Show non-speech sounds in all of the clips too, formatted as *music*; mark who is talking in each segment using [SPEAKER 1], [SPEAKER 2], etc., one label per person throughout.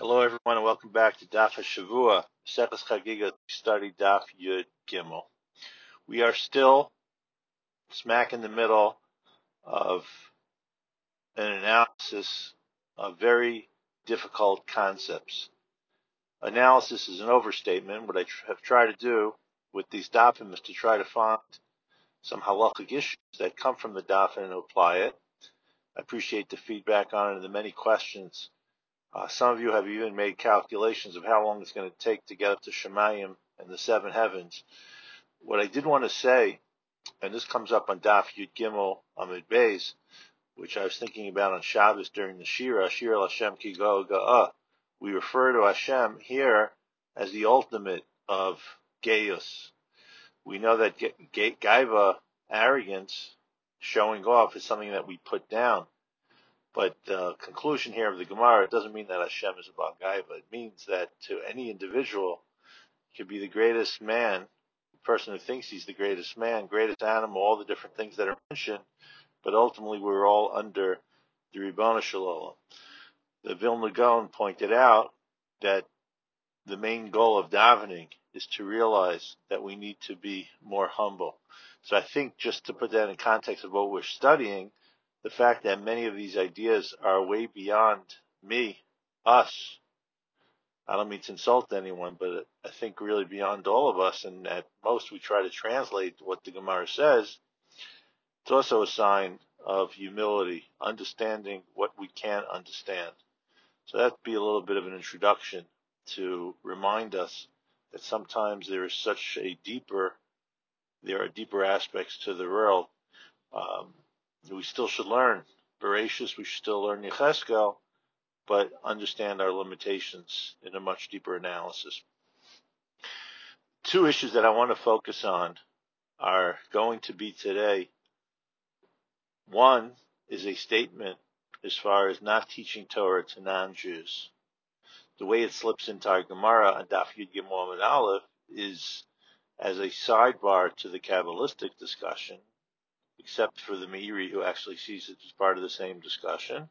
[SPEAKER 1] Hello, everyone, and welcome back to Daf Hashavua, Seches Chagiga, study Daf Yud Gimel. We are still smack in the middle of an analysis of very difficult concepts. Analysis is an overstatement. What I have tried to do with these dafim is to try to find some halachic issues that come from the dafim and apply it. I appreciate the feedback on it and the many questions uh, some of you have even made calculations of how long it's going to take to get up to Shemayim and the seven heavens. What I did want to say, and this comes up on Daf Yud Gimel Amid Beis, which I was thinking about on Shabbos during the Shira, Shira Hashem Ki Go Ga'ah. We refer to Hashem here as the ultimate of Gaius. We know that Gaiva, arrogance, showing off, is something that we put down. But the conclusion here of the Gemara it doesn't mean that Hashem is about Gaiva. It means that to any individual, could be the greatest man, the person who thinks he's the greatest man, greatest animal, all the different things that are mentioned, but ultimately we're all under the Ribbono Shel Olam. The Vilna Gaon pointed out that the main goal of davening is to realize that we need to be more humble. So I think just to put that in context of what we're studying, the fact that many of these ideas are way beyond me, us. I don't mean to insult anyone, but I think really beyond all of us, and at most we try to translate what the Gemara says. It's also a sign of humility, understanding what we can't understand. So that'd be a little bit of an introduction to remind us that sometimes there is such a deeper, there are deeper aspects to the world. Um, we still should learn Bereshis, we should still learn Yecheskel, but understand our limitations in a much deeper analysis. Two issues that I want to focus on are going to be today. One is a statement as far as not teaching Torah to non-Jews. The way it slips into our Gemara on Daf Yud Gimel Aleph is as a sidebar to the Kabbalistic discussion, except for the Meiri, who actually sees it as part of the same discussion.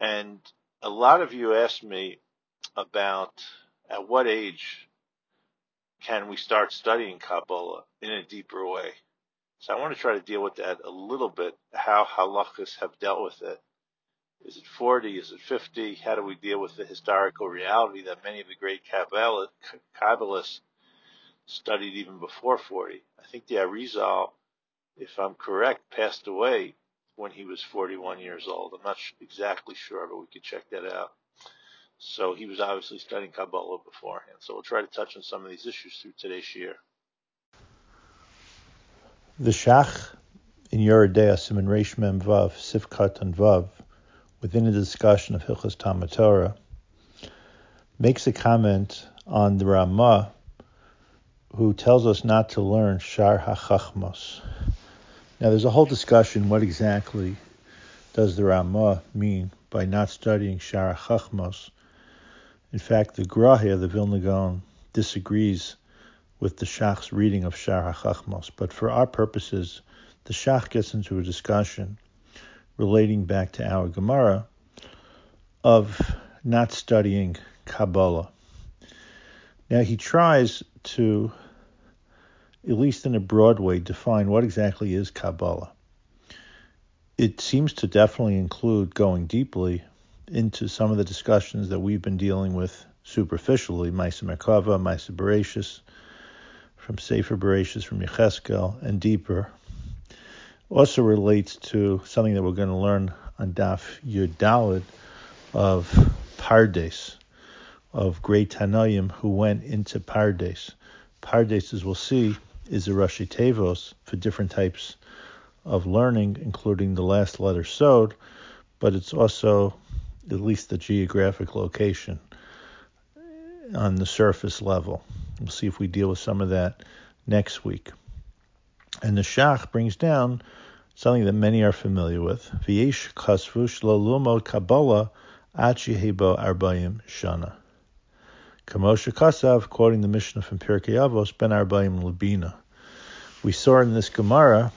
[SPEAKER 1] And a lot of you asked me about at what age can we start studying Kabbalah in a deeper way. So I want to try to deal with that a little bit, how halachas have dealt with it. Is it 40? Is it 50? How do we deal with the historical reality that many of the great Kabbalists studied even before 40? I think the Arizal if I'm correct, passed away when he was 41 years old. I'm not exactly sure, but we could check that out. So he was obviously studying Kabbalah beforehand. So we'll try to touch on some of these issues through today's shiur.
[SPEAKER 2] The Shach in Yoreh De'ah Simon Reish Mem Vav Sifkat and Vav within a discussion of Hilchas Talmud Torah makes a comment on the Ramah who tells us not to learn Shar HaChachmos. Now, there's a whole discussion what exactly does the Ramah mean by not studying Shara Chachmos. In fact, the Gra here, the Vilna Gaon, disagrees with the Shach's reading of Shara Chachmos. But for our purposes, the Shach gets into a discussion relating back to our Gemara of not studying Kabbalah. Now, he tries to at least in a broad way, define what exactly is Kabbalah. It seems to definitely include going deeply into some of the discussions that we've been dealing with superficially, Maisa Merkava, Maisa Bereshis, from Sefer Bereshis, from Yecheskel, and deeper. Also relates to something that we're going to learn on Daf Yud Dalid of Pardes, of great Tanoim who went into Pardes. Pardes, as we'll see, is a Rashi Tevos for different types of learning, including the last letter sod, but it's also at least the geographic location on the surface level. We'll see if we deal with some of that next week. And the Shach brings down something that many are familiar with. V'yesh kasvush lo Kabbalah achihebo arbayim shana. Kamosha Kasav, quoting the Mishnah from Pirkei Avos, Ben Arbaim Labina. We saw in this Gemara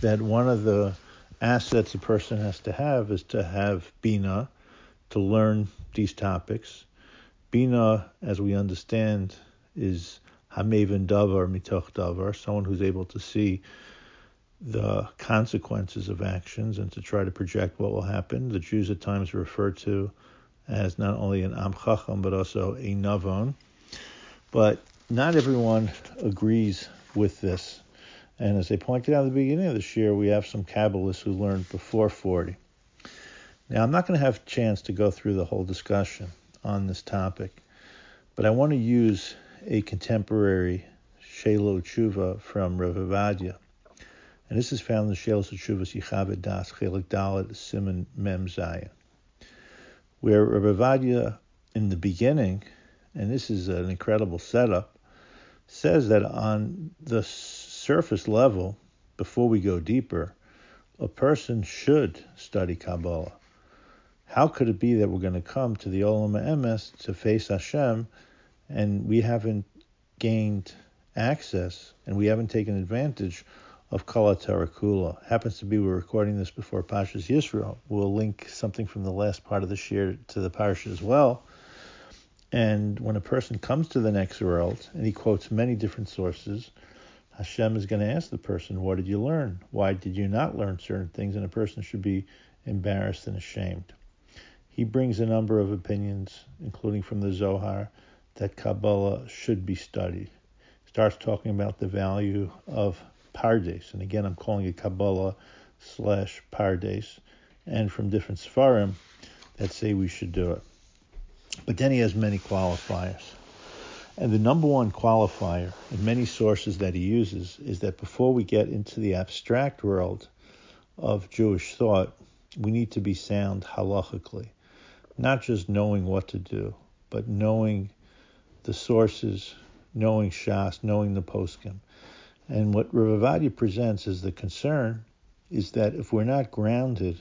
[SPEAKER 2] that one of the assets a person has to have is to have Bina, to learn these topics. Bina, as we understand, is Hameven Davar Mitoch Davar, someone who's able to see the consequences of actions and to try to project what will happen. The Jews at times refer to as not only an Am Chacham but also a Navon. But not everyone agrees with this. And as I pointed out at the beginning of this year, we have some Kabbalists who learned before 40. Now, I'm not going to have a chance to go through the whole discussion on this topic, but I want to use a contemporary Shelo Tshuva from Rav Ovadia. And this is found in the Shelo Tshuva Yechaveh Da'as Chelik Dalet Simon Mem Zayin, where Rav Ovadia, in the beginning, and this is an incredible setup, says that on the surface level, before we go deeper, a person should study Kabbalah. How could it be that we're going to come to the Olam Emes to face Hashem and we haven't gained access and we haven't taken advantage of Kala Tarakula. Happens to be we're recording this before Pashas Yisro. We'll link something from the last part of the year to the Parsha as well. And when a person comes to the next world, and he quotes many different sources, Hashem is going to ask the person, What did you learn? Why did you not learn certain things? And a person should be embarrassed and ashamed. He brings a number of opinions, including from the Zohar, that Kabbalah should be studied. Starts talking about the value of Pardes, and again I'm calling it Kabbalah slash Pardes, and from different Sfarim that say we should do it. But then he has many qualifiers. And the number one qualifier in many sources that he uses is that before we get into the abstract world of Jewish thought, we need to be sound halachically, not just knowing what to do, but knowing the sources, knowing Shas, knowing the poskim. And what Rav Ovadia presents as the concern is that if we're not grounded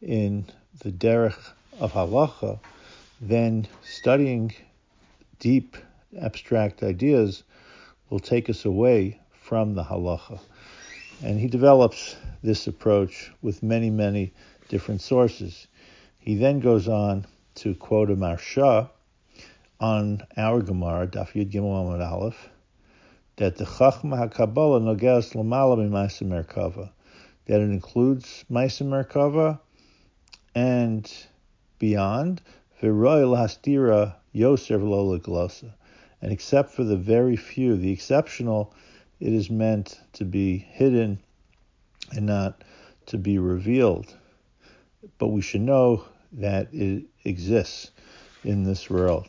[SPEAKER 2] in the derech of halacha, then studying deep abstract ideas will take us away from the halacha. And he develops this approach with many, many different sources. He then goes on to quote a Maharsha, on our Gemara, Daf Yud Gimel Aleph, that the Chachma HaKabbalah nogeas l'mala b'maisa merkava, that it includes maisa merkava and beyond, v'roy l'hastira yoser v'lo and except for the very few, the exceptional, it is meant to be hidden and not to be revealed. But we should know that it exists in this world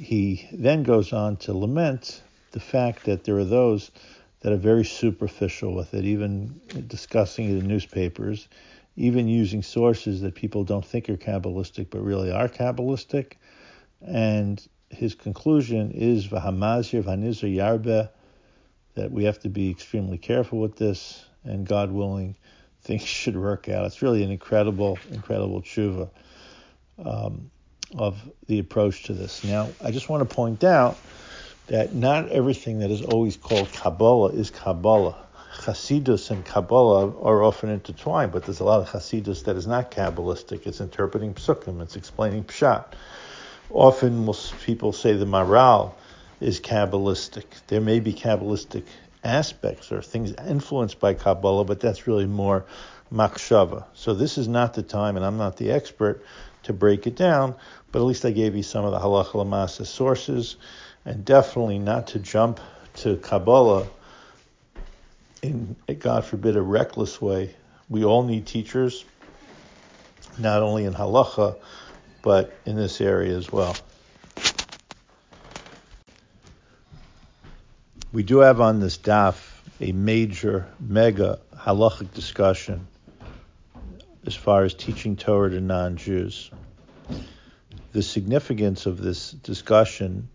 [SPEAKER 2] he then goes on to lament the fact that there are those that are very superficial with it, even discussing it in newspapers, even using sources that people don't think are Kabbalistic but really are Kabbalistic. And his conclusion is Vahamazir Vanizar Yarbe, that we have to be extremely careful with this, and God willing, *laughs* things should work out. It's really an incredible, incredible tshuva. Um, of the approach to this. Now, I just want to point out that not everything that is always called Kabbalah is Kabbalah. Hasidus and Kabbalah are often intertwined, but there's a lot of Hasidus that is not Kabbalistic. It's interpreting Psukim, it's explaining Pshat. Often most people say the Maharal is Kabbalistic. There may be Kabbalistic aspects or things influenced by Kabbalah, but that's really more Machshava. So this is not the time, and I'm not the expert to break it down, but at least I gave you some of the halacha lamasa sources, and definitely not to jump to Kabbalah in, God forbid, a reckless way. We all need teachers, not only in halacha, but in this area as well. We do have on this daf a major, mega halachic discussion as far as teaching Torah to non Jews. The significance of this discussion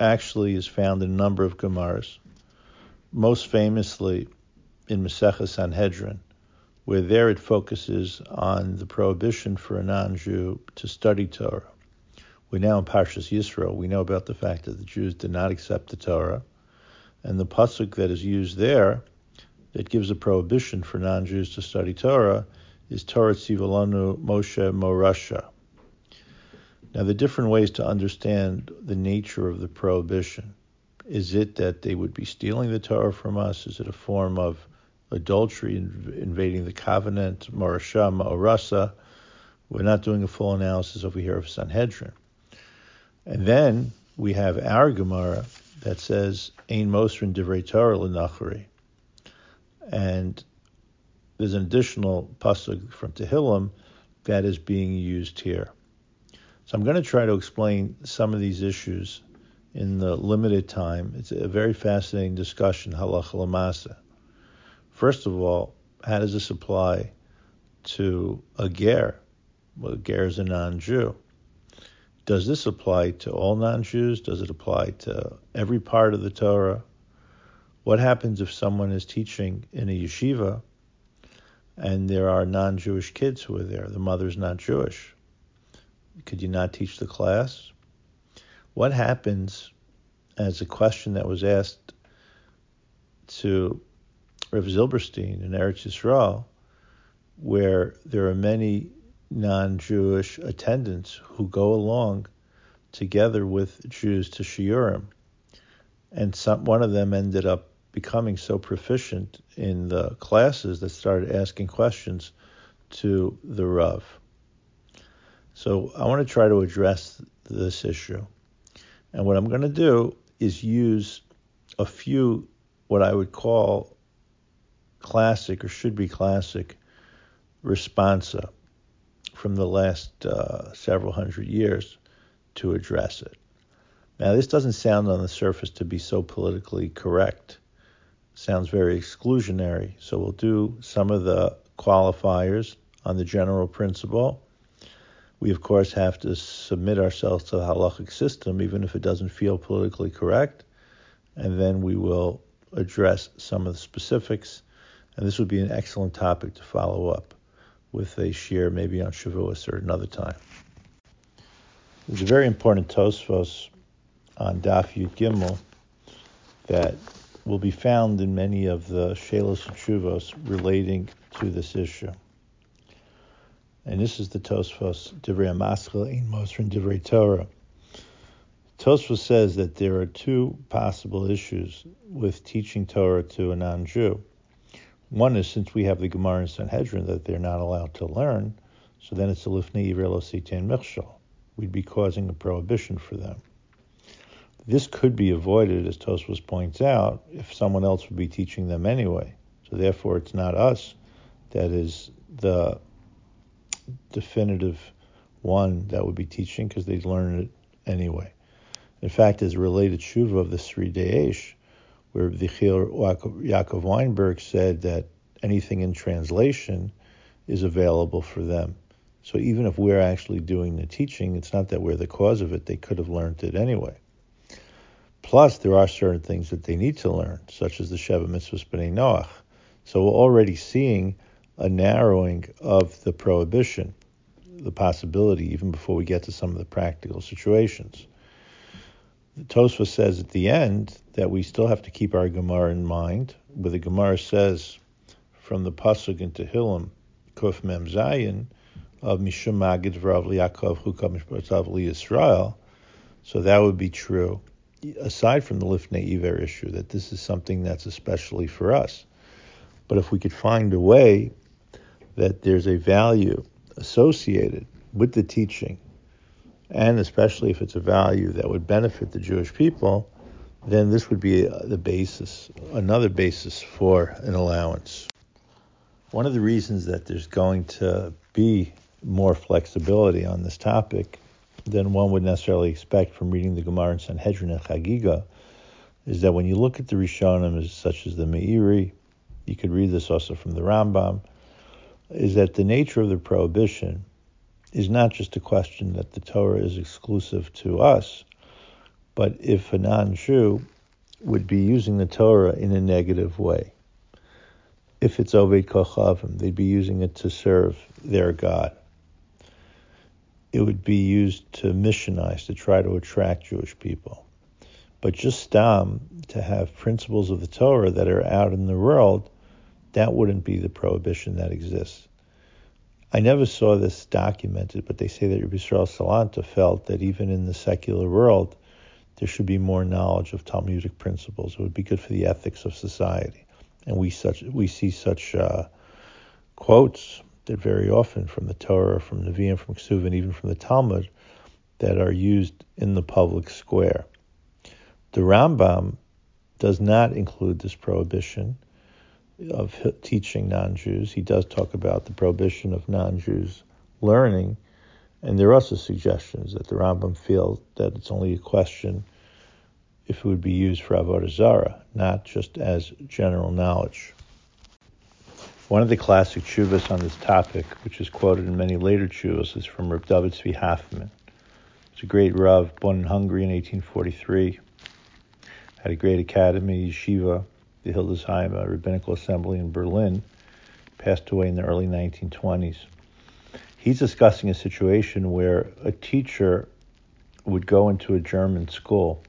[SPEAKER 2] actually is found in a number of Gemaras, most famously in Maseches Sanhedrin, where there it focuses on the prohibition for a non Jew to study Torah. We're now in Parshas Yisro. We know about the fact that the Jews did not accept the Torah, and the pasuk that is used there that gives a prohibition for non-Jews to study Torah is Torah Tzivalanu Moshe Morasha. Now, the different ways to understand the nature of the prohibition. Is it that they would be stealing the Torah from us? Is it a form of adultery, invading the covenant, Morasha, Ma'orasa? We're not doing a full analysis over here of Sanhedrin. And then we have our Gemara that says, Ein Mosrin Divrei Torah L'Nachari. And there's an additional pasuk from Tehillim that is being used here. So I'm going to try to explain some of these issues in the limited time. It's a very fascinating discussion, halacha lamasa. First of all, how does this apply to a ger? Well, a ger is a non-Jew. Does this apply to all non-Jews? Does it apply to every part of the Torah? What happens if someone is teaching in a yeshiva and there are non-Jewish kids who are there? The mother's not Jewish. Could you not teach the class? What happens as a question that was asked to Rav Zilberstein in Eretz Yisrael, where there are many non-Jewish attendants who go along together with Jews to shiurim, and some, one of them ended up becoming so proficient in the classes that started asking questions to the Rav. So I want to try to address this issue. And what I'm going to do is use a few, what I would call classic or should be classic responsa from the last uh, several hundred years to address it. Now, this doesn't sound on the surface to be so politically correct. Sounds very exclusionary. So we'll do some of the qualifiers on the general principle we, of course, have to submit ourselves to the halachic system, even if it doesn't feel politically correct. And then we will address some of the specifics. And this would be an excellent topic to follow up with a share maybe on Shavuos or another time. There's a very important Tosfos on Daf Yud Gimel that will be found in many of the Shelos and Shuvos relating to this issue and this is the Tosfos Divrei Amaschal in Mosrin Divrei Torah. Tosfos says that there are two possible issues with teaching Torah to a non-Jew. One is since we have the Gemara and Sanhedrin that they're not allowed to learn, so then it's a lifnei velositain michshol. We'd be causing a prohibition for them. This could be avoided, as Tosfos points out, if someone else would be teaching them anyway. So therefore, it's not us that is the definitive one that would be teaching because they'd learn it anyway. In fact, as related shuva of the Sridei Eish, where the Yaakov Weinberg said that anything in translation is available for them. So even if we're actually doing the teaching, it's not that we're the cause of it. They could have learned it anyway. Plus, there are certain things that they need to learn, such as the Sheva Mitzvahs B'nai Noach. So we're already seeing a narrowing of the prohibition, the possibility, even before we get to some of the practical situations. The Tosfa says at the end that we still have to keep our Gemara in mind, where the Gemara says from the Pasuk in Tehillim, Kuf Mem Zayin, of Mishum Magid Vrav Yaakov Chukam Yisrael, so that would be true, aside from the Lifnei Iver issue, that this is something that's especially for us. But if we could find a way that there's a value associated with the teaching, and especially if it's a value that would benefit the Jewish people, then this would be uh, the basis, another basis for an allowance. One of the reasons that there's going to be more flexibility on this topic than one would necessarily expect from reading the Gemara and Sanhedrin and Chagiga is that when you look at the Rishonim, such as the Meiri, you could read this also from the Rambam, is that the nature of the prohibition is not just a question that the Torah is exclusive to us, but if a non Jew would be using the Torah in a negative way. If it's Oved Kochavim, they'd be using it to serve their God. It would be used to missionize, to try to attract Jewish people. But just to have principles of the Torah that are out in the world that wouldn't be the prohibition that exists. I never saw this documented, but they say that Rabbi Yisrael Salanta felt that even in the secular world, there should be more knowledge of Talmudic principles. It would be good for the ethics of society. And we such we see such uh, quotes that very often from the Torah, from Nevi'im, from Ksuv, and even from the Talmud that are used in the public square. The Rambam does not include this prohibition of teaching non-Jews. He does talk about the prohibition of non-Jews learning, and there are also suggestions that the Rambam feels that it's only a question if it would be used for avodah zarah, not just as general knowledge. One of the classic tshuvas on this topic, which is quoted in many later tshuvas, is from Reb David Tzvi Hoffman. It's a great Rav, born in Hungary in 1843. Had a great academy, yeshiva, the Hildesheim uh, Rabbinical Assembly in Berlin. Passed away in the early 1920s. He's discussing a situation where a teacher would go into a German school,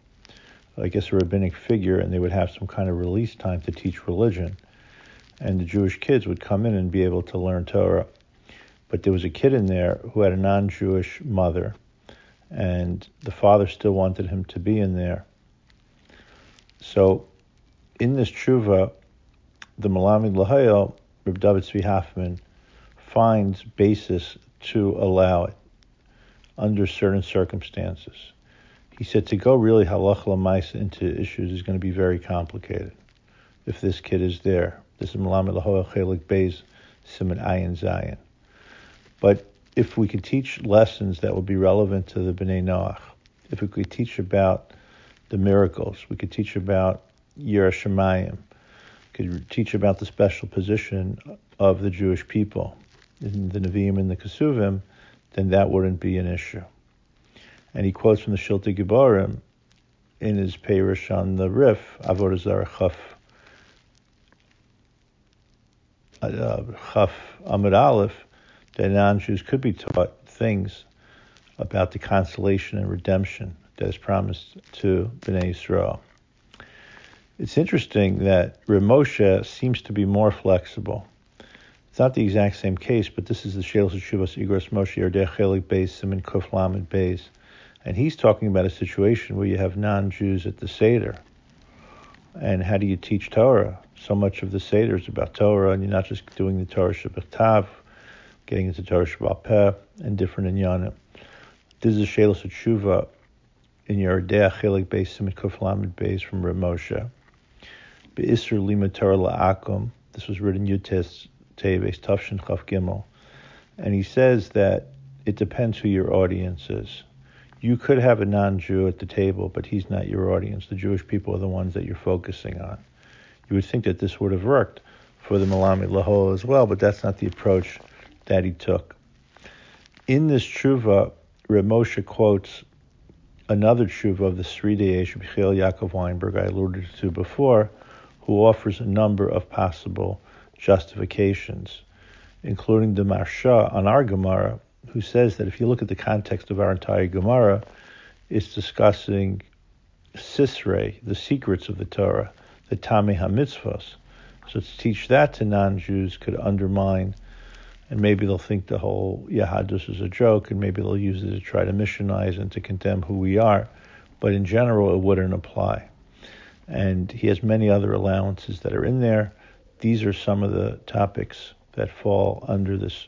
[SPEAKER 2] I guess a rabbinic figure, and they would have some kind of release time to teach religion and the Jewish kids would come in and be able to learn Torah. But there was a kid in there who had a non Jewish mother, and the father still wanted him to be in there. So, in this tshuva, the Melamed Leho'il, Reb David Tzvi Hoffman, finds basis to allow it under certain circumstances. He said to go really halach into issues is going to be very complicated if this kid is there. This is Malamed Lahoa Chelik Beis Simon Ayin Zayin. But if we could teach lessons that would be relevant to the Bnei Noach, if we could teach about the miracles, we could teach about Yerushalayim, could teach about the special position of the Jewish people in the Nevi'im and the Kesuvim, then that wouldn't be an issue. And he quotes from the Shiltei Giborim in his Perish on the Rif, Avodah Zarah Chaf uh, Chaf Amud Aleph, that non-Jews could be taught things about the consolation and redemption that is promised to Bnei Israel. It's interesting that Ramosha seems to be more flexible. It's not the exact same case, but this is the Shelos Shuvas Igros Moshe Yerdech Chelik Beis Simon Kuf Lamed Beis, and he's talking about a situation where you have non-Jews at the Seder, and how do you teach Torah? so much of the Seder is about Torah, and you're not just doing the Torah Shabbat getting into Torah Shabbat and different inyanim. This is a Shelos in Yoreh De'ah Chelik Beis Simit Kuf Lamed Beis from Ramosha. This was written Yutes Teves Tafshin Chaf Gimel. And he says that it depends who your audience is. You could have a non-Jew at the table, but he's not your audience. The Jewish people are the ones that you're focusing on. You would think that this would have worked for the Malami Laho as well, but that's not the approach that he took. In this tshuva, Reb Moshe quotes another tshuva of the Sridei Yechiel Yaakov Weinberg I alluded to before, who offers a number of possible justifications, including the Maharsha on our Gemara, who says that if you look at the context of our entire Gemara, it's discussing Sisrei, the secrets of the Torah, the Tami HaMitzvahs. So to teach that to non-Jews could undermine, and maybe they'll think the whole Yahadus is a joke, and maybe they'll use it to try to missionize and to condemn who we are. But in general, it wouldn't apply. And he has many other allowances that are in there. These are some of the topics that fall under this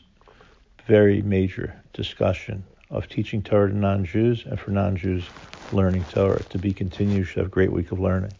[SPEAKER 2] very major discussion of teaching Torah to non-Jews and for non-Jews learning Torah. To be continued, should have a great week of learning.